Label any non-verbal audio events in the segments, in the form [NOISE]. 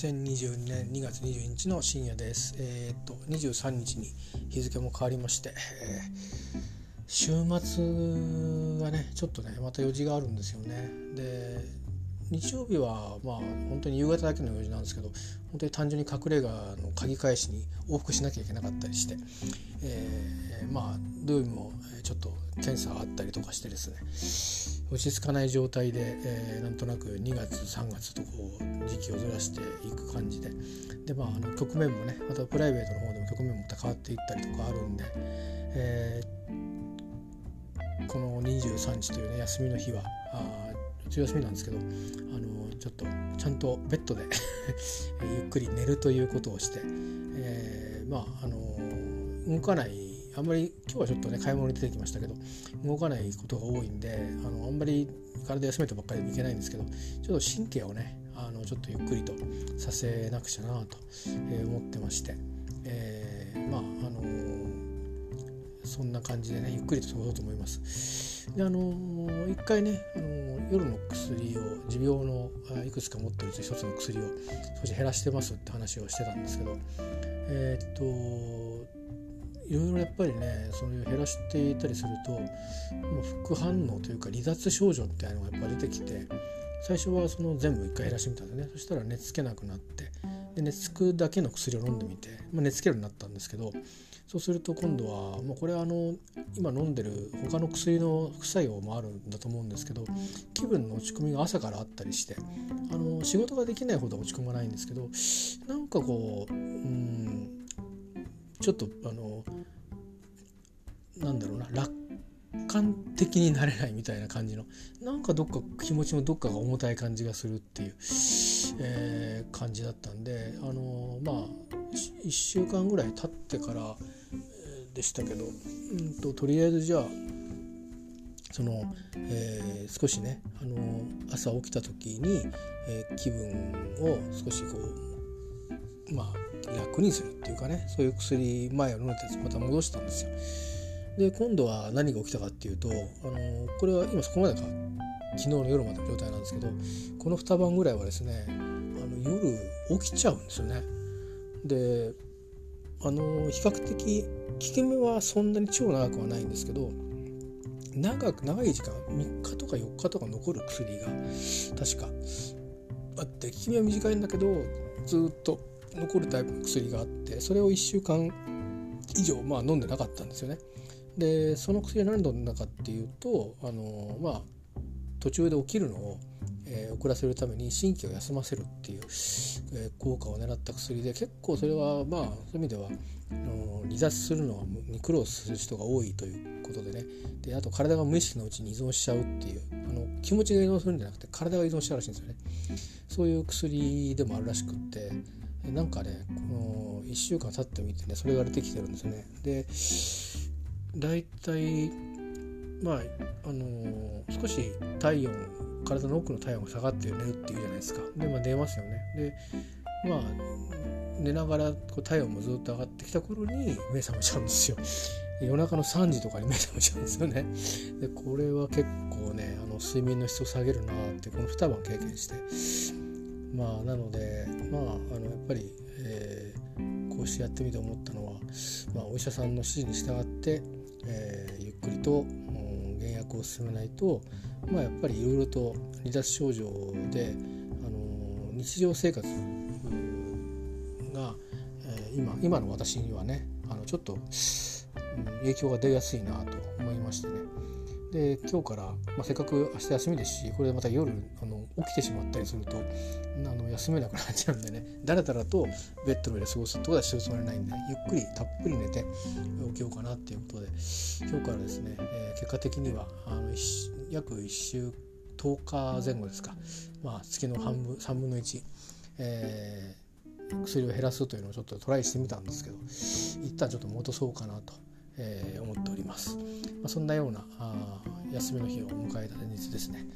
2022年2月22日の深夜です。えー、っと23日に日付も変わりまして、えー、週末はねちょっとねまた用事があるんですよね。で日曜日はまあ本当に夕方だけの用事なんですけど本当に単純に隠れ家の鍵返しに往復しなきゃいけなかったりして、えー、まあ土曜日もちょっと検査があったりとかしてですね落ち着かない状態で、えー、なんとなく2月3月とこう時期をずらしていく感じでで、まあ、あの局面もねまたプライベートの方でも局面も変わっていったりとかあるんで、えー、この23日というね休みの日はあうち休みなんですけどあのちょっとちゃんとベッドで [LAUGHS] ゆっくり寝るということをして、えー、まああの動かないあんまり今日はちょっとね買い物に出てきましたけど動かないことが多いんであのあんまり体休めてばっかりでいけないんですけどちょっと神経をねあのちょっとゆっくりとさせなくちゃなと、え、思ってまして、えー、まああの、そんな感じでねゆっくりと過ごそうと思います。であの、一回ね、あの、夜の薬を持病のいくつか持ってるうち一つの薬を少し減らしてますって話をしてたんですけどえー、っといろいろやっぱりねそういう減らしていたりするともう副反応というか離脱症状っていうのがやっぱ出てきて最初はその全部一回減らしてみたんですねそしたら寝つけなくなってで寝つくだけの薬を飲んでみて、まあ、寝つけるようになったんですけどそうすると今度はもうこれはあの今飲んでる他の薬の副作用もあるんだと思うんですけど気分の落ち込みが朝からあったりしてあの仕事ができないほど落ち込まないんですけどなんかこううんちょっとあのなんだろうな楽観的になれないみたいな感じのなんかどっか気持ちのどっかが重たい感じがするっていう、えー、感じだったんであのまあ1週間ぐらい経ってからでしたけど、うんと、とりあえずじゃあその、えー、少しね、あの朝起きた時に、えー、気分を少しこうまあ楽にするっていうかねそういう薬前を飲んでまた戻したんですよ。で今度は何が起きたかっていうと、あのこれは今そこまでか昨日の夜までの状態なんですけどこの2晩ぐらいはですねあの夜起きちゃうんですよね。であの比較的効き目はそんなに超長くはないんですけど長く長い時間3日とか4日とか残る薬が確かあって効き目は短いんだけどずっと残るタイプの薬があってそれを1週間以上まあ飲んでなかったんですよね。でその薬は何度んだかっていうとあのまあ途中で起きるのを、えー、遅らせるために神経を休ませるっていう、えー、効果を狙った薬で結構それはまあそういう意味ではあの離脱するのに苦労する人が多いということでね。であと体が無意識のうちに依存しちゃうっていうあの気持ちが依存するんじゃなくて体が依存しちゃうらしいんですよね。そういう薬でもあるらしくってなんかねこの1週間経ってみてねそれが出てきてるんですよね。で大体まああのー、少し体温体の奥の体温が下がって寝るっていうじゃないですか。でまあ寝ますよね。でまあ寝ながらこう体温もずっと上がってきた頃に目覚めちゃうんですよ。夜中の3時とかに目覚めちゃうんですよね。でこれは結構ねあの睡眠の質を下げるなってこの2晩経験して。まあなのでまああのやっぱり、えー、こうしてやってみて思ったのは、まあ、お医者さんの指示に従ってえー、ゆっくりと減薬を進めないと、まあ、やっぱりいろいろと離脱症状で、あの日常生活が、えー、今今の私にはねあのちょっと、影響が出やすいなと思いましてね。で今日から、まあ、せっかく明日休みですしこれでまた夜あの起きてしまったりするとあの休めなくなっちゃうんでね。だらだらとベッドの上で過ごすってことはするつもりないんでゆっくりたっぷり寝て起きようかなっていうことで今日からですね、えー、結果的にはあの約1週10日前後ですか、まあ、月の半分3分の1、えー、薬を減らすというのをちょっとトライしてみたんですけど一旦ちょっと戻そうかなとえー、思っております。まあ、そんなようなあ休みの日を迎えた前日ですね。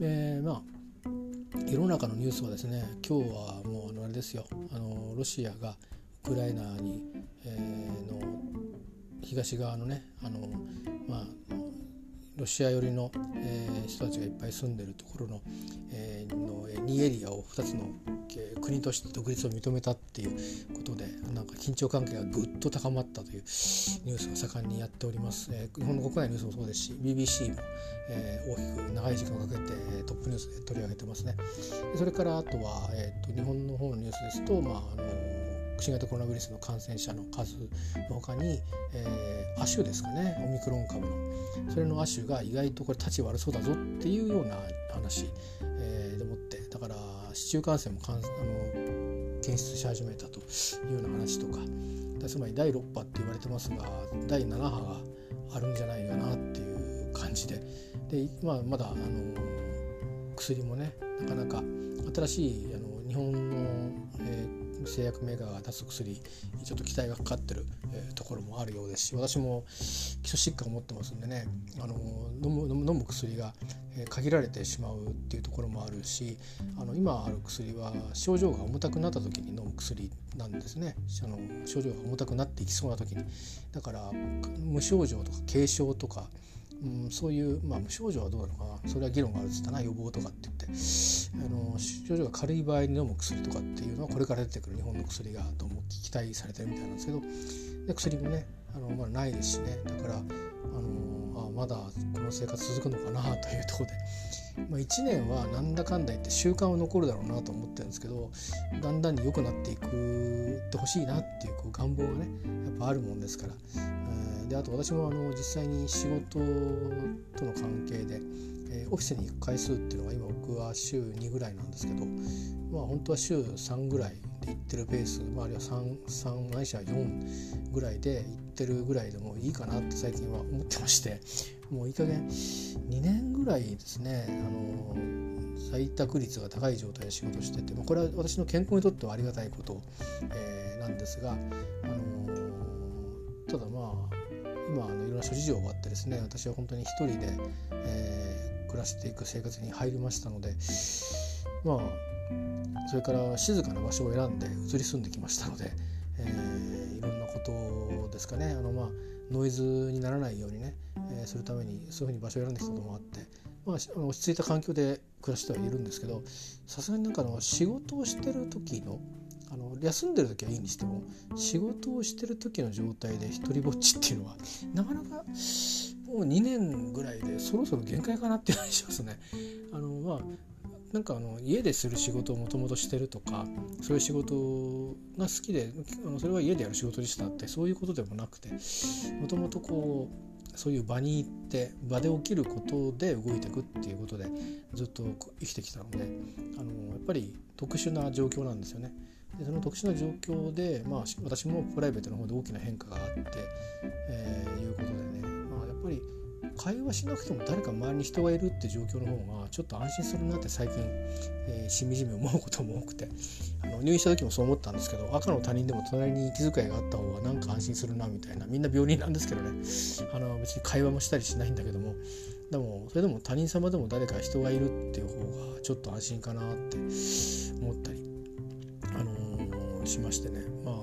えー、まあ世の中のニュースはですね今日はもうあれですよ。あのロシアがウクライナに、えー、の東側のねあの、まあ、ロシア寄りの、えー、人たちがいっぱい住んでるところの,、えー、の2エリアを2つの国として独立を認めたっていうことでなんか緊張関係がぐっと高まったというニュースが盛んにやっております、えー、日本の国内ニュースもそうですし BBC も、えー、大きく長い時間をかけてトップニュースで取り上げてますね。それからあとは、えーと、日本の方のニュースですと、まああの新型コロナウイルスの感染者の数のほかに、えー、亜種ですかねオミクロン株の。それの亜種が意外とこれ立ち悪そうだぞっていうような話、えー、でもって。だから市中感染もかんあの検出し始めたというような話とか。つまり第6波って言われてますが第7波があるんじゃないかなっていう感じで。で、まあ、まだあの薬もねなかなか新しいあの日本の、えー製薬メーカーが出す薬ちょっと期待がかかってる、えー、ところもあるようですし私も基礎疾患を持ってますんでねあの飲む飲む薬が限られてしまうっていうところもあるしあの今ある薬は症状が重たくなった時に飲む薬なんですね。あの症状が重たくなっていきそうな時に。だから無症状とか軽症とかうん、そういう、まあ、無症状はどうなのかな。それは議論があるっつったな予防とかって言って。あの症状が軽い場合に飲む薬とかっていうのはこれから出てくる日本の薬がどうも期待されてるみたいなんですけど。で薬もねあの、まあ、ないですしね。だからあのあまだこの生活続くのかな [LAUGHS] というところで、まあ、1年はなんだかんだ言って習慣は残るだろうなと思ってるんですけどだんだんに良くなっていくってほしいなっていうこう願望がねやっぱあるもんですから、であと私もあの実際に仕事との関係で、えー、オフィスに行く回数っていうのが今僕は週2ぐらいなんですけどまあ本当は週3ぐらいで行ってるペース、まあ、あるいは 3, 3ないしは4ぐらいで行ってるぐらいでもいいかなって最近は思ってましてもういい加減2年ぐらいですねあの在宅率が高い状態で仕事してて、まあ、これは私の健康にとってはありがたいこと、えー、なんですが、あのただまあ今あのいろんな諸事情があってですね私は本当に一人で、えー、暮らしていく生活に入りましたのでまあそれから静かな場所を選んで移り住んできましたので、えー、いろんなことですかねあの、まあ、ノイズにならないようにね、えー、するためにそういうふうに場所を選んできたこともあって、まあ、落ち着いた環境で暮らしてはいるんですけどさすがになんかの仕事をしてる時のあの休んでる時はいいにしても仕事をしてる時の状態で一りぼっちっていうのはなかなかもう2年ぐらいでそろそろ限界かなっていう感じしますね。あのまあなんかあの家でする仕事をもともとしてるとかそういう仕事が好きであのそれは家でやる仕事でしたってそういうことでもなくてもともとこうそういう場に行って場で起きることで動いていくっていうことでずっと生きてきたのであのやっぱり特殊な状況なんですよね。でその特殊な状況で、まあ、私もプライベートの方で大きな変化があって、えー、いうことでね、まあ、やっぱり会話しなくても誰か周りに人がいるって状況の方がちょっと安心するなって最近、えー、しみじみ思うことも多くてあの入院した時もそう思ったんですけど赤の他人でも隣に気遣いがあった方がなんか安心するなみたいなみんな病人なんですけどね。あの別に会話もしたりしないんだけども。でもそれでも他人様でも誰か人がいるっていう方がちょっと安心かなって思ったりあのしましてね。まあ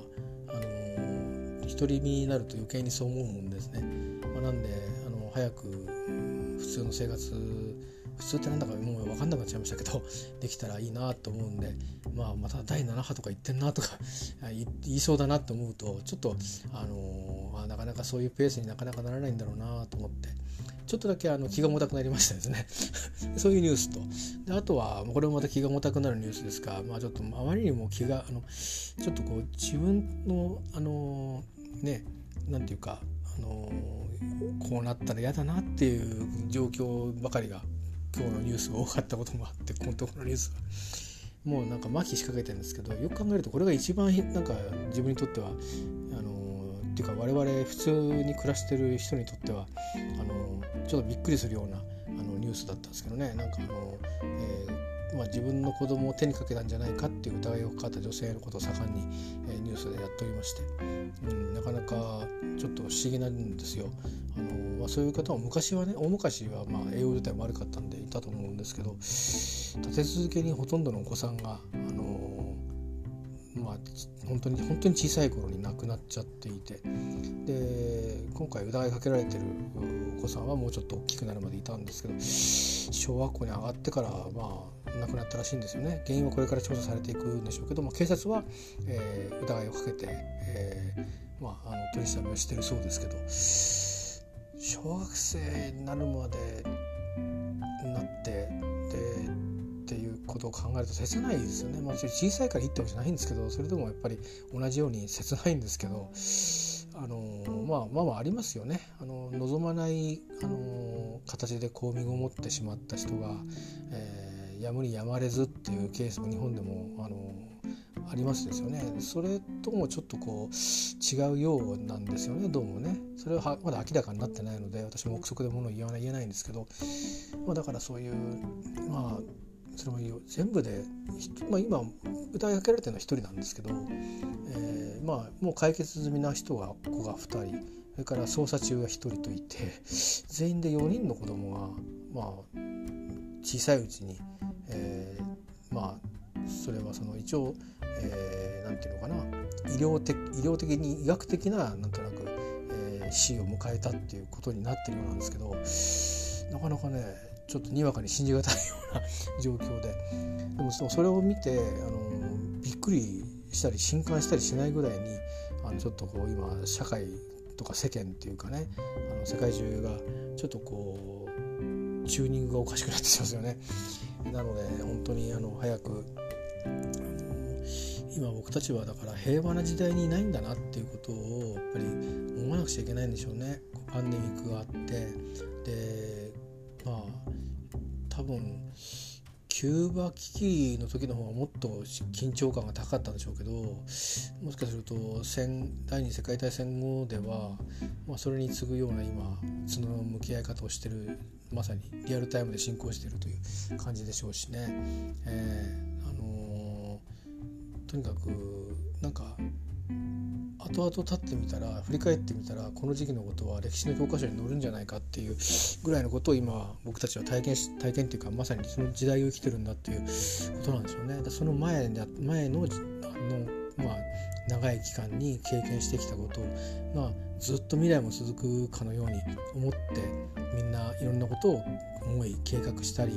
あの独り身になると余計にそう思うもんですね、まあ、なんで早く普通の生活普通ってなんだかもう分かんなくなっちゃいましたけど [LAUGHS] できたらいいなと思うんで、まあ、また第7波とか言ってんなとか [LAUGHS] 言いそうだなと思うとちょっとあのあなかなかそういうペースになかなかならないんだろうなと思ってちょっとだけあの気が重たくなりましたですね。[LAUGHS] そういうニュースと。であとはこれもまた気が重たくなるニュースですが、まあ、ちょっとあまりにも気があのちょっとこう自分のあのねなんていうかあのこうなったら嫌だなっていう状況ばかりが今日のニュースが多かったこともあってこのところのニュースが。もうなんか麻痺しかけてるんですけどよく考えるとこれが一番なんか自分にとってはあのっていうか我々普通に暮らしてる人にとってはあのちょっとびっくりするようなあのニュースだったんですけどねなんかあの、えー、まあ、自分の子供を手にかけたんじゃないかっていう疑いをかかった女性のことを盛んに、え、ニュースでやっておりまして、うん、なかなかちょっと不思議なんですよ。あのまあ、そういう方も昔はね大昔はま栄養自体も悪かったんでいたと思うんですけど立て続けにほとんどのお子さんが、あのまあ本当に本当に小さい頃に亡くなっちゃっていて。で今回疑いかけられてるお子さんはもうちょっと大きくなるまでいたんですけど小学校に上がってからまあ亡くなったらしいんですよね。原因はこれから調査されていくんでしょうけども警察は、えー、疑いをかけて、えー、まあ、あの取り調べをしてるそうですけど小学生になるまでなってことを考えると切ないですよね、まあ、小さいからいいってわけじゃないんですけどそれでもやっぱり同じように切ないんですけどあのまあまあまあありますよね。あの望まないあの形でこう身ごもってしまった人が、えー、やむにやまれずっていうケースも日本でもあのありますですよね。それともちょっとこう違うようなんですよね。どうもね。それはまだ明らかになってないので私も憶測でものを言わない言えないんですけど、まあ、だからそういうまあそれもいいよ全部で、まあ、今歌いかけられてるのは1人なんですけど、えー、まあもう解決済みな人が子が2人それから捜査中が1人といて全員で4人の子供がまあ小さいうちに、えー、まあそれはその一応えー、て言うのかな医療的医療的に医学的ななんとなく、えー、死を迎えたっていうことになってるようなんですけどなかなかねちょっとにわかに信じがたいような状況ででもそれを見てあのびっくりしたり震撼したりしないぐらいにあのちょっとこう今社会とか世間っていうかねあの世界中がちょっとこうチューニングがおかしくなってきますよね。なので本当にあの早く今僕たちはだから平和な時代にいないんだなっていうことをやっぱり思わなくちゃいけないんでしょうねパンデミックがあってで多分キューバ危機の時の方がもっと緊張感が高かったんでしょうけどもしかすると戦第二次世界大戦後では、まあ、それに次ぐような今その向き合い方をしてるまさにリアルタイムで進行しているという感じでしょうしね。えーとにかくなんか後々立ってみたら振り返ってみたらこの時期のことは歴史の教科書に載るんじゃないかっていうぐらいのことを今僕たちは体験し体験っていうかまさにその時代を生きてるんだっていうことなんですよね。その前前のあのまあ長い期間に経験してきたことを、まあ、ずっと未来も続くかのように思ってみんないろんなことを思い計画したり、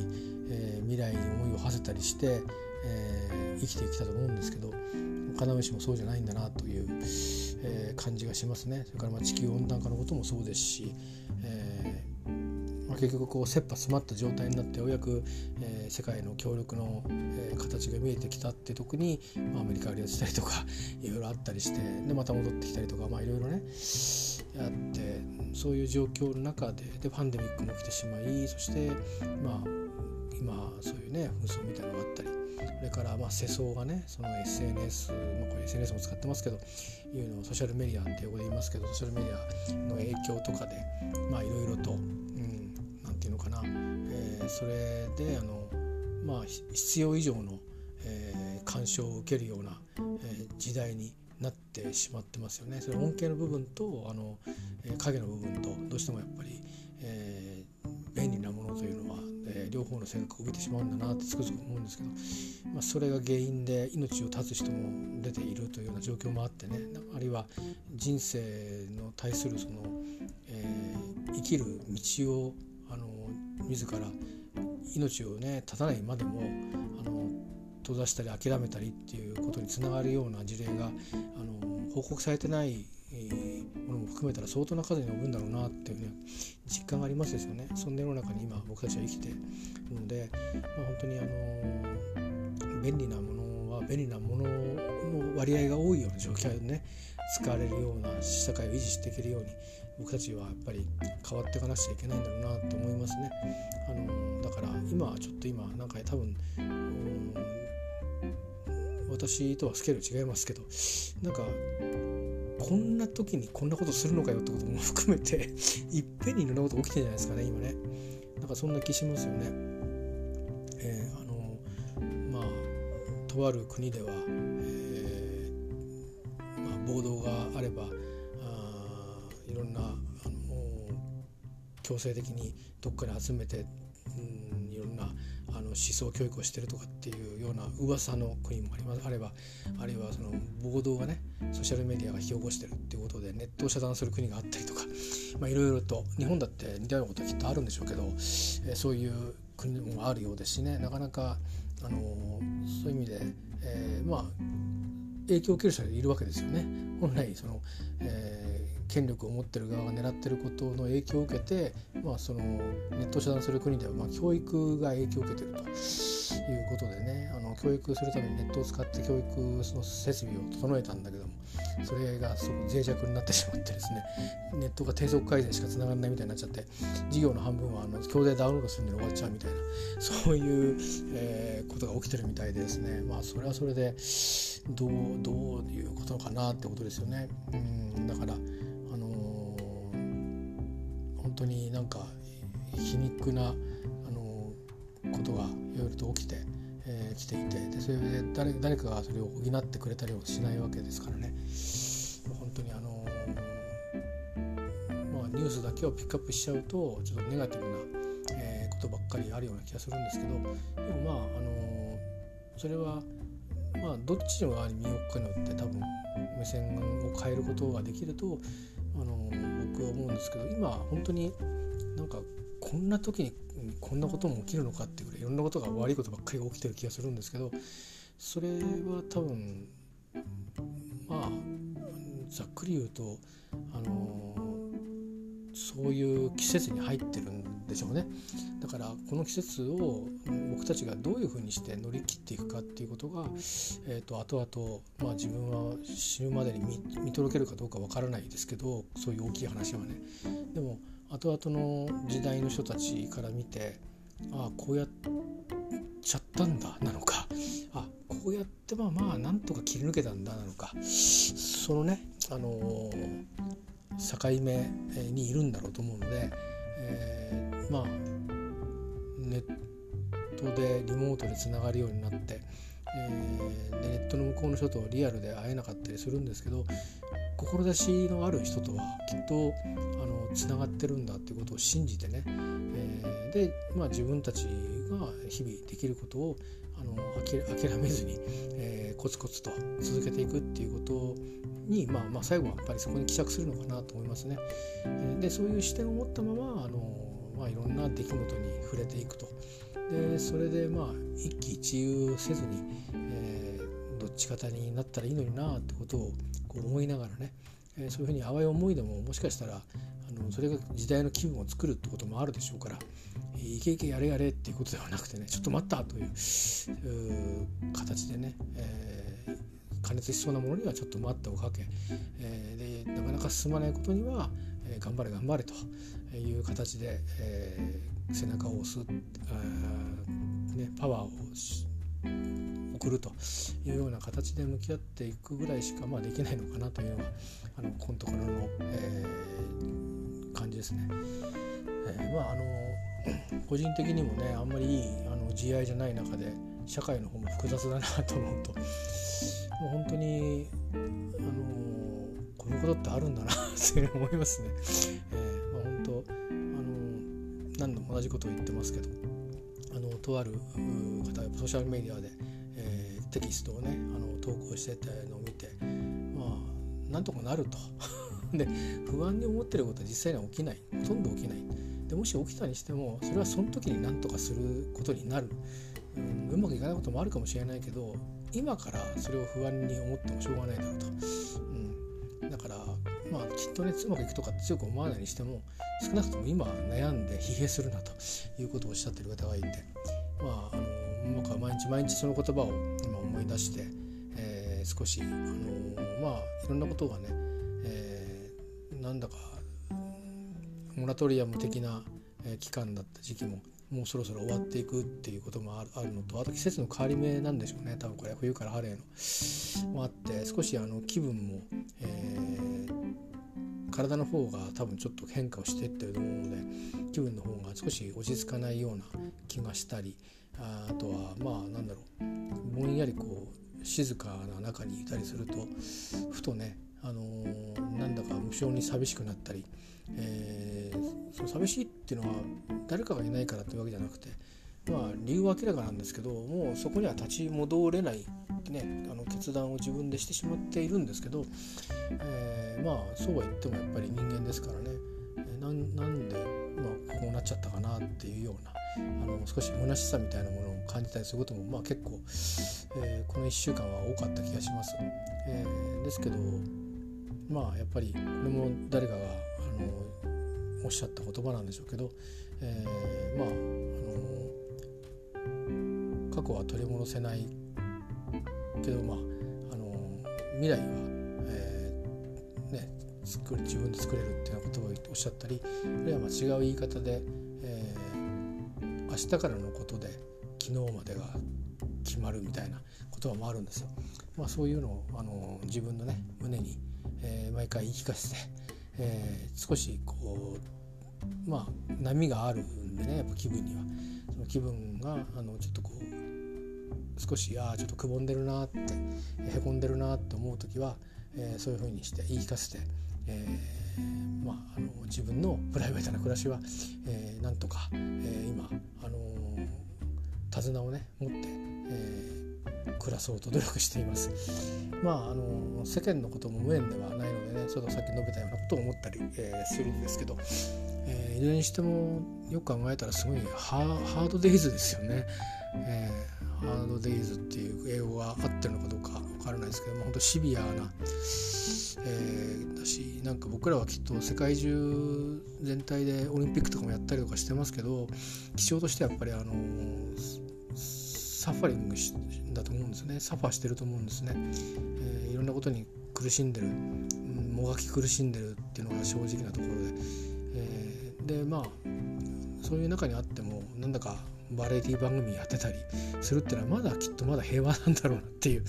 えー、未来に思いを馳せたりして、えー、生きてきたと思うんですけど必ずしもそうじゃないんだなという、えー、感じがしますね。それからまあ地球温暖化のこともそうですし、えーまあ、結局こう切羽詰まった状態になってようやく、えー、世界の協力の、えー、形が見えてきたって時に、まあ、アメリカが離脱したりとか [LAUGHS] いろいろあったりしてでまた戻ってきたりとかいろいろねあってそういう状況の中ででパンデミックも来てしまいそしてまあ今そういうね紛争みたいなのがあったりそれからまあ世相がねその SNS、まあ、これ SNS も使ってますけどいうのをソーシャルメディアって横で言いますけどソーシャルメディアの影響とかでまあいろいろと、うん、なんていうのかな、えー、それであのまあ必要以上の、えー、干渉を受けるような、えー、時代になってしまってますよね。それ恩恵の部分とあの、えー、影の部分とどうしてもやっぱり、えー、便利なものというのはえー、両方の性格を帯びてしまうんだなってつくづく思うんですけど、まあ、それが原因で命を絶つ人も出ているというような状況もあってねあるいは人生の対するその、えー、生きる道をあの自ら命をね絶たないまでもあの閉ざしたり諦めたりっていうことにつながるような事例があの報告されてないものも含めたら相当な数に及ぶんだろうなっていうね実感がありますですよねそんな世の中に今僕たちは生きているので、まあ、本当にあの便利なものは便利なものの割合が多いような状況でね使われるような社会を維持していけるように僕たちはやっぱり変わっていかなくちゃいけないんだろうなと思いますね。あのだから今はちょっと今なんか多分私とはスケール違いますけどなんかこんな時にこんなことするのかよってことも含めていっぺんにいろんなこと起きてるんじゃないですかね今ね。なんかそんな気しますよね。えー、あのまあとある国では、えー、まあ、暴動があればあいろんなあの強制的にどっかに集めて、うん、いろんなあの想教育をしてるとかっていうような噂の国もありますあればあるいはその暴動がねソーシャルメディアが引き起こしてるっていうことでネットを遮断する国があったりとかいろいろと日本だって似たようなことはきっとあるんでしょうけど、えー、そういう国もあるようですしねなかなか、あのー、そういう意味で、えー、まあ影響を受ける人がいるわけですよね。本来その、えー、権力を持ってる側が狙ってることの影響を受けて、まあ、そのネットを遮断する国では、まあ、教育が影響を受けてるということでねあの教育するためにネットを使って教育の設備を整えたんだけどもそれがすごく脆弱になってしまってですねネットが低速回線しか繋がらないみたいになっちゃって授業の半分はあの兄弟ダウンロードするんで終わっちゃうみたいなそういう、えー、ことが起きてるみたいでですねまあそれはそれでどうどういうことかなってことですよね。うんだから、当になんか皮肉な、あの、ことがいろいろと起きて、えー、きていてでそれで誰誰かがそれを補ってくれたりはしないわけですからね。本当にあのまあ、ニュースだけをピックアップしちゃうとちょっとネガティブな、えことばっかりあるような気がするんですけどでもまあ、あのそれはまあどっちの側に身を置くかによって多分目線を変えることができるとあの僕は思うんですけど今本当になんかこんな時にこんなことも起きるのかっていうぐらいいろんなことが悪いことばっかりが起きてる気がするんですけどそれは多分まあざっくり言うとあのそういう季節に入ってるんでしょうね。だからこの季節を僕たちがどういうふうにして乗り切っていくかっていうことが、えーと、後々、まあ、自分は死ぬまでに見届けるかどうかわからないですけどそういう大きい話はね。でも後々の時代の人たちから見てああこうやっちゃったんだなのか。あこうやってまあまあなんとか切り抜けたんだなのか。そのねあのー、境目にいるんだろうと思うので、えー、まあネットでリモートでつながるようになって、えー、ネットの向こうの人とリアルで会えなかったりするんですけど志のある人とはきっとあのつながってるんだっていうことを信じてね、えー、で、まあ、自分たちが日々できることをあの諦めずに、えー、コツコツと続けていくっていうことに、まあ、まあ最後はやっぱりそこに帰着するのかなと思いますね。でそういう視点を持ったままあの、まあ、いろんな出来事に触れていくと。でそれでまあ一喜一憂せずに、えー、どっち方になったらいいのになってことをこう思いながらね、え、そういうふうに淡い思いでももしかしたらあのそれが時代の気分を作るってこともあるでしょうから、えー、いけいけやれやれっていうことではなくてねちょっと待ったという形でね、えー、加熱しそうなものにはちょっと待ったをかけ、えー、でなかなか進まないことには、えー、頑張れ頑張れという形で、え、背中を押す、えね、パワーを送るというような形で向き合っていくぐらいしかまあできないのかなというのがあのこのところの、えー、感じですね。えー、まああの [CLEARS THROAT] 個人的にもねあんまりいいあの慈愛じゃない中で社会の方も複雑だなと思うともう本当にあのこういうことってあるんだなって思いますね。えーまあ、本当あの何度も同じことを言ってますけどあのとある方ソーシャルメディアで、えー、テキストをねあの投稿してたのを見てまあなんとかなると。[LAUGHS] で不安に思ってることは実際には起きない。ほとんど起きない。でもし起きたにしてもそれはその時に何とかすることになる、うん、うまくいかないこともあるかもしれないけど今からそれを不安に思ってもしょうがないだろうと、うん、だからまあきっとねうまくいくとか強く思わないにしても少なくとも今悩んで疲弊するなということをおっしゃってる方がいてまああの僕は毎日毎日その言葉を今思い出して、えー、少しあのまあいろんなことがね、えー、なんだかモラトリアム的な期間だった時期ももうそろそろ終わっていくっていうこともあるのとあと季節の変わり目なんでしょうね。多分これ冬から春への。もあって少しあの気分も、えー、体の方が多分ちょっと変化をしていってると思うので気分の方が少し落ち着かないような気がしたりあとはまあなんだろうぼんやりこう静かな中にいたりするとふとね、あのー、なんだか無性に寂しくなったり、えー、その寂しいっていうのは誰かがいないからってわけじゃなくてまあ、理由は明らかなんですけどもうそこには立ち戻れないね、あの決断を自分でしてしまっているんですけど、えー、まあそうは言ってもやっぱり人間ですからね、え、なんで、まあ、こうなっちゃったかなっていうようなあの少し虚しさみたいなものを感じたりすることも、まあ、結構、えー、この1週間は多かった気がします。えー、ですけどまあやっぱりこれも誰かがあのおっしゃった言葉なんでしょうけど、えー、まああの去は取り戻せないけどまああの未来は、えー、ね作る自分で作れるっていうような言葉をおっしゃったりあるいはまあ違う言い方で、えー、明日からのことで昨日までが決まるみたいな言葉もあるんですよ。まあ、そういうのをあの自分のね胸に、えー、毎回言い聞かせて、えー、少しこうまあ波があるんでねやっぱ気分にはその気分があのちょっとこう少しああちょっとくぼんでるなってへこんでるなって思う時は、えー、そういうふうにして言い聞かせて、えー、まあ、あの自分のプライベートな暮らしは、えー、なんとか、えー、今、あの手綱をね持って、え暮らそうと努力しています。まああの世間のことも無縁ではないのでねちょっとさっき述べたようなことを思ったり、えー、するんですけど、え、いずれにしてもよく考えたらすごいハードデイズですよね。えー、ハードデイズっていう英語が合ってるのかどうかわからないですけども本当シビアな、えー、だしなんか僕らはきっと世界中全体でオリンピックとかもやったりとかしてますけど気象としてやっぱりあのサファリングだと思うんですね。サファしてると思うんですね、えー、いろんなことに苦しんでる、もがき苦しんでるっていうのが正直なところで、えー、でまあそういう中にあってもなんだかバラエティ番組やってたりするっていうのはまだきっとまだ平和なんだろうなっていう、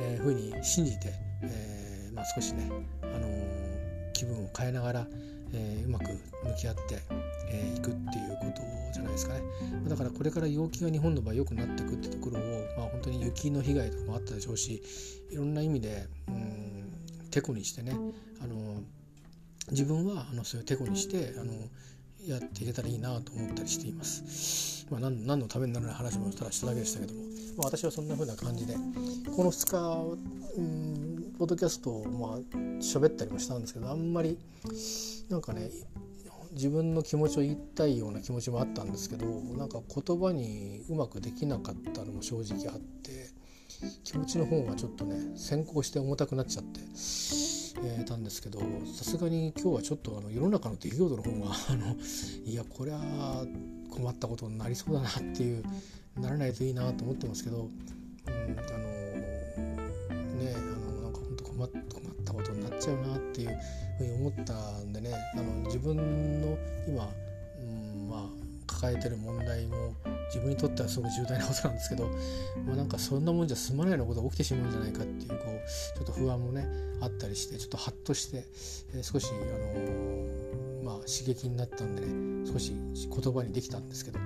えー、ふうに信じて、えーまあ、少しね、あのー、気分を変えながら、えー、うまく向き合ってい、えー、くっていうことじゃないですかね。だからこれから陽気が日本の場合良くなっていくってところを、まあ、本当に雪の被害とかもあったでしょうしいろんな意味でうんてこにしてねあの自分はあのそういうてこにしてあのやっていけたらいいなと思ったりしています。まあ、何何のためにならな話もただしただけでしたけども、まあ、私はそんな風な感じでこの2日うんポッドキャストをまあ喋ったりもしたんですけどあんまりなんかね自分の気持ちを言いたいような気持ちもあったんですけどなんか言葉にうまくできなかったのも正直あって気持ちの方がちょっとね先行して重たくなっちゃって、えー、たんですけどさすがに今日はちょっとあの世の中の出来事の方が [LAUGHS] あのいやこれは困ったことになりそうだなっていうならないといいなと思ってますけど、うん、あのねあのなんか本当困ったことになっちゃうなっていうふうに思ったんでねあの自分の今、抱えてる問題も自分にとってはすごく重大なことなんですけど、まあ、なんかそんなもんじゃ済まないようなことが起きてしまうんじゃないかっていうこうちょっと不安もねあったりしてちょっとハッとして、えー、少し、あのー、まあ、刺激になったんでね少し言葉にできたんですけど。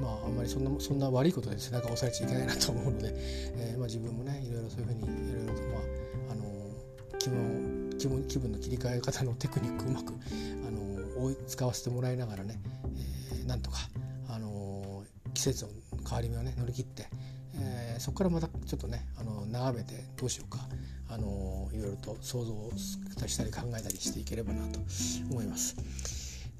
まあ、あんまりそんなそんな悪いことで背中を押されちゃいけないなと思うので、えーまあ、自分もねいろいろそういうふうにいろいろと、まああの気分気分気分の切り替え方のテクニックをうまくあの使わせてもらいながらね、なんとか、あの季節の変わり目をね乗り切って、えー、そこからまたちょっとねあの眺めてどうしようか、あのいろいろと想像したり考えたりしていければなと思います。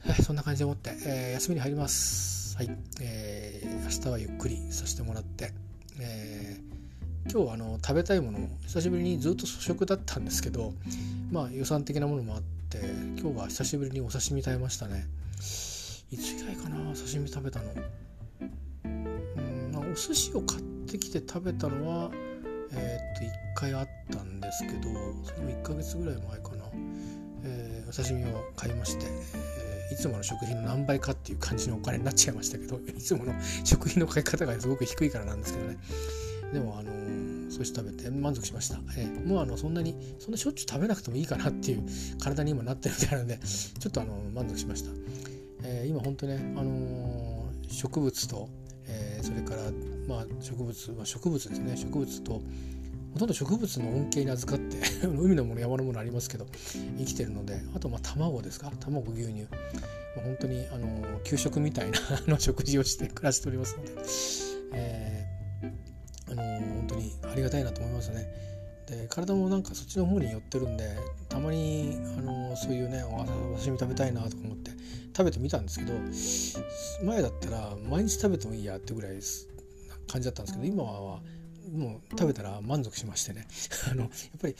はい、そんな感じで思って、えー、休みに入ります。はい、えー、明日はゆっくりさせてもらって、えー今日はあの食べたいものを久しぶりにずっと粗食だったんですけどまあ予算的なものもあって今日は久しぶりにお刺身食べましたね刺身食べたの？うんお寿司を買ってきて食べたのはえー、っと1回あったんですけどそれも1ヶ月ぐらい前かな、えー、お刺身を買いまして、えー、いつもの食品の何倍かっていう感じのお金になっちゃいましたけど [LAUGHS] いつもの食品の買い方がすごく低いからなんですけどね。でもあのー、少して食べて満足しました、えー、もうあのそんなにそんなしょっちゅう食べなくてもいいかなっていう体に今なってるみたいなのでちょっとあの満足しました、えー、今本当ね、あの植物と、えそれからまあ植物は植物ですね。植物とほとんど植物の恩恵に預かって [LAUGHS] 海のもの山のものありますけど生きてるのであとまあ卵ですか？卵牛乳。本当にあの給食みたいな [LAUGHS] の食事をして暮らしておりますので、えー、あの本当にありがたいなと思いますね。で体もなんかそっちの方に寄ってるんでたまにあのそういうねお刺身食べたいなとか思って食べてみたんですけど前だったら毎日食べてもいいやってぐらい感じだったんですけど今はもう食べたら満足しましてね。[LAUGHS] あのやっぱり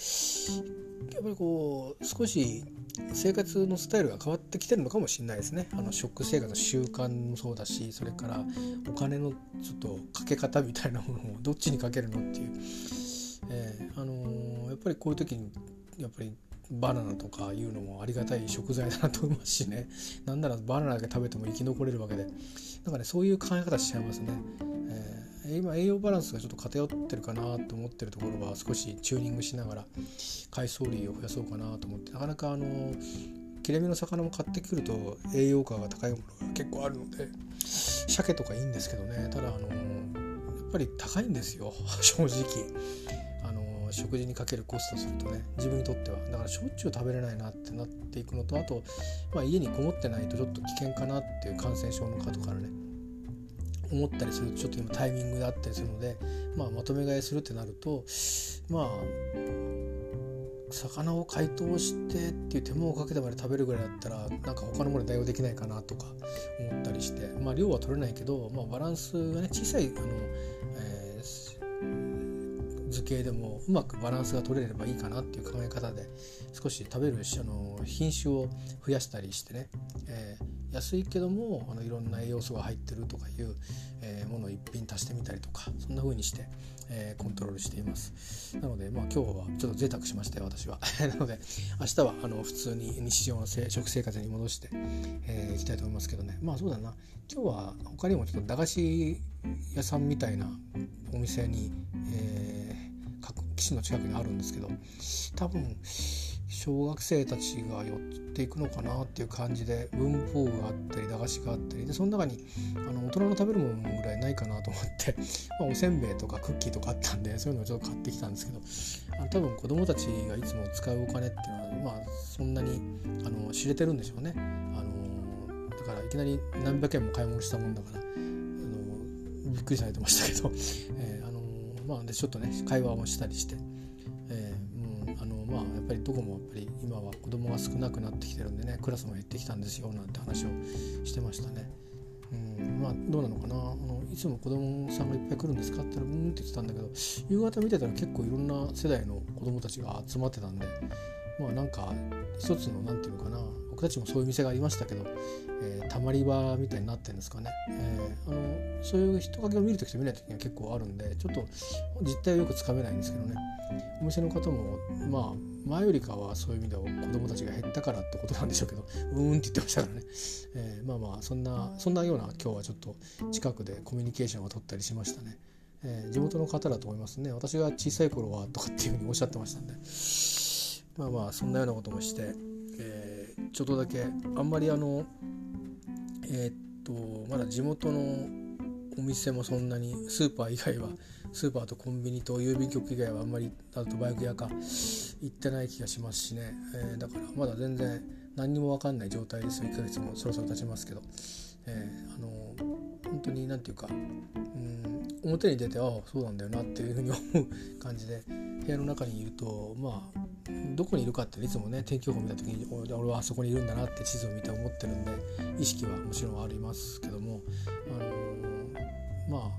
やっぱりこう少し生活のスタイルが変わってきてるのかもしれないですね。あの食生活の習慣もそうだしそれからお金のちょっとかけ方みたいなものをどっちにかけるのっていう、えー、あの、っぱりこういう時にやっぱりバナナとかいうのもありがたい食材だなと思いますしね。[LAUGHS] なんならバナナだけ食べても生き残れるわけで。なんかねそういう考え方しちゃいますね。えー今栄養バランスがちょっと偏ってるかなと思ってるところは少しチューニングしながら海藻類を増やそうかなと思ってなかなかあの切れ身の魚も買ってくると栄養価が高いものが結構あるので鮭とかいいんですけどね。ただあのやっぱり高いんですよ。[LAUGHS] 正直。食事にかけるコストするとね自分にとっては。だからしょっちゅう食べれないなってなっていくのとあと、まあ、家にこもってないとちょっと危険かなっていう感染症の方からね思ったりするとちょっと今タイミングだったりするので、まあ、まとめ買いするってなるとまあ魚を解凍してっていう手間をかけてまで食べるぐらいだったらなんか他のもの代用できないかなとか思ったりしてまあ量は取れないけど、まあ、バランスがね小さいあの、えー、図形でもうまくバランスが取れればいいかなっていう考え方で少し食べるあの品種を増やしたりしてね、えー安いけどもあのいろんな栄養素が入ってるとかいう、えー、ものを一品足してみたりとかそんな風にして、えー、コントロールしています。なのでまあ今日はちょっと贅沢しましたよ私は。[LAUGHS] なので明日はあの普通に日常の食生活に戻してい、えー、きたいと思いますけどね。まあそうだな。今日は他にもちょっと駄菓子屋さんみたいなお店に、えー、岸の近くにあるんですけど多分小学生たちが寄っていくのかなっていう感じで文法があったり駄菓子があったりでその中にあの大人の食べるものぐらいないかなと思って、[LAUGHS] まあ、おせんべいとかクッキーとかあったんでそういうのをちょっと買ってきたんですけどあの多分子供たちがいつも使うお金っていうのはまあそんなにあの知れてるんでしょうね。あのだからいきなり何百円も買い物したもんだからびっくりされてましたけど、[LAUGHS] えー、あのまあでちょっとね会話もしたりしてえー。うん、あのまやっ。ぱりどこもやっぱり今は子供が少なくなってきてるんでねクラスも減ってきたんですよなんて話をしてましたね。うんまあどうなのかなあのいつも子供さんがいっぱい来るんですかって言ったらうんって言ってたんだけど夕方見てたら結構いろんな世代の子供たちが集まってたんでまあなんか一つの何て言うのかな僕たちもそういう店がありましたけど、えー、たまり場みたいになってるんですかね、えー、あのそういう人影を見る時と見ない時が結構あるんでちょっと実態はよくつかめないんですけどね。お店の方もまあ前よりかはそういう意味では子供たちが減ったからってことなんでしょうけどうーんって言ってましたからね、えー、まあまあそんなそんなような今日はちょっと近くでコミュニケーションを取ったりしましたね、えー、地元の方だと思いますね。私が小さい頃はとかっていうふうにおっしゃってましたんで。まあまあそんなようなこともして、えー、ちょっとだけあんまりあのえー、っとまだ地元のお店もそんなにスーパー以外はスーパーとコンビニと郵便局以外はあんまりあとバイク屋か行ってない気がしますしね、えー、だからまだ全然何にも分かんない状態ですよ。1ヶ月もそろそろ経ちますけど、えー、あの本当に何て言うかうん表に出てああそうなんだよなっていうふうに思う感じで部屋の中にいるとまあどこにいるかっていつもね天気予報見た時に俺はあそこにいるんだなって地図を見て思ってるんで意識はもちろんありますけども、あのまあ、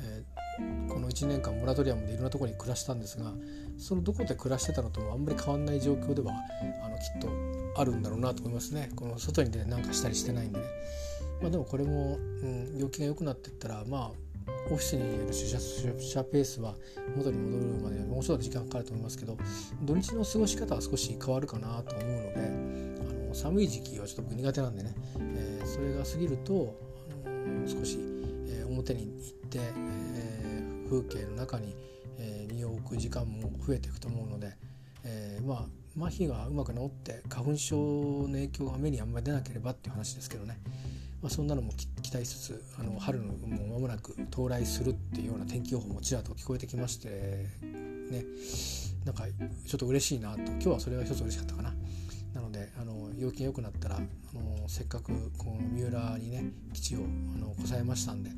えー、この1年間モラトリアムでいろんなところに暮らしたんですがそのどこで暮らしてたのともあんまり変わんない状況ではあのきっとあるんだろうなと思いますねこの外に出て何かしたりしてないんでね。まあ、でもこれも、うん、病気が良くなっていったらまあオフィスにいる出社出社ペースは元に戻るまでもうちょっと時間かかると思いますけど土日の過ごし方は少し変わるかなと思うのであの寒い時期はちょっと僕苦手なんでね、えー、それが過ぎると、あの少し、えー、表に行って、えー、風景の中に、え身を置く時間も増えていくと思うので、えまあ麻痺がうまく治って花粉症の影響が目にあんまり出なければっていう話ですけどね。まあ、そんなのも期待しつつあの春のもう間もなく到来するっていうような天気予報もちらっと聞こえてきましてねなんかちょっと嬉しいなと今日はそれが一つ嬉しかったかな。なのであの陽気が良くなったらあのせっかくこの三浦にね基地をあのこさえましたんで、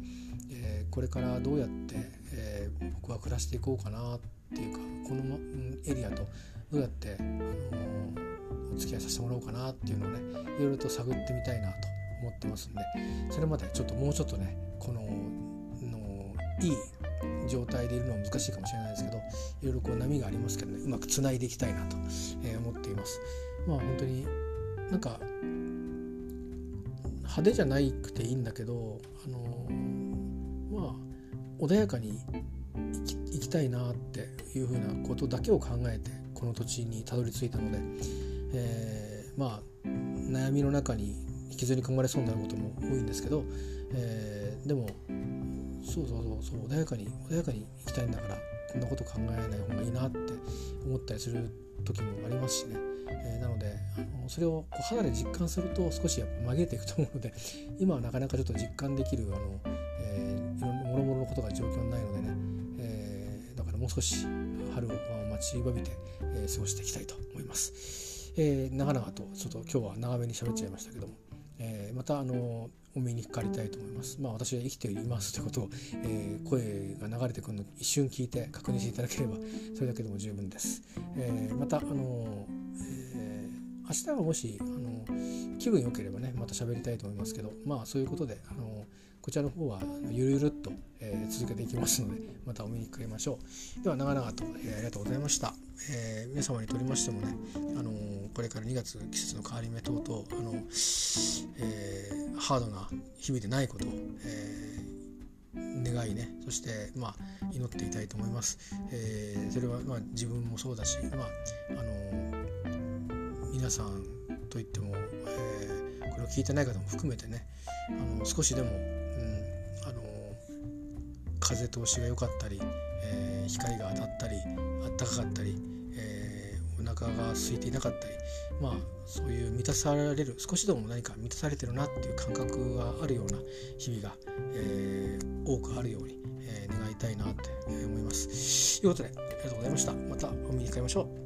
えー、これからどうやって、えー、僕は暮らしていこうかなっていうかこのエリアとどうやって、あのお付き合いさせてもらおうかなっていうのをねいろいろと探ってみたいなと思ってますんでそれまでちょっともうちょっとねこののいい状態でいるのは難しいかもしれないですけどいろいろこう波がありますけどねうまくつないでいきたいなと、え思っています。まあ本当になんか派手じゃないくていいんだけどあのまあ穏やかに生きたいなっていうふうなことだけを考えてこの土地にたどり着いたので、えー、まあ悩みの中に引きずり込まれそうになることも多いんですけど、えー、でもそうそうそうそう穏やかに穏やかに生きたいんだからこんなこと考えない方がいいなって思ったりする時もありますしね、えー、なのであのそれをこう肌で実感すると少しやっぱ曲げていくと思うので [LAUGHS] 今はなかなかちょっと実感できるあの、えー、いろんなもろもろのことが状況にないのでね、えー、だからもう少し春を待ちわびて、えー、過ごしていきたいと思います。えー、長々とちょっと今日は長めに喋っちゃいましたけども、またあのお目にかかりたいと思います。まあ私は生きていますということを、えー、声が流れてくるのを一瞬聞いて確認していただければそれだけでも十分です。えー、またあの、えー、明日はもしあの気分良ければねまた喋りたいと思いますけどまあそういうことであのこちらの方はゆるゆるっと、えー、続けていきますのでまたお見にかけましょう。では長々と、えー、ありがとうございました。えー、皆様にとりましてもね、あのこれから2月季節の変わり目等々あの、えハードな日々でないことを、えー、願いねそして、まあ、祈っていたいと思います。えー、それは、まあ、自分もそうだし、まあ、あの皆さんといっても、えー、これを聞いてない方も含めてねあの少しでも、風通しが良かったり、えー、光が当たったりあったかかったりえ、お腹が空いていなかったりまあそういう満たされる少しでも何か満たされてるなっていう感覚があるような日々が、えー、多くあるように、え、願いたいなって思います。ということでありがとうございました。またお耳にかかりましょう。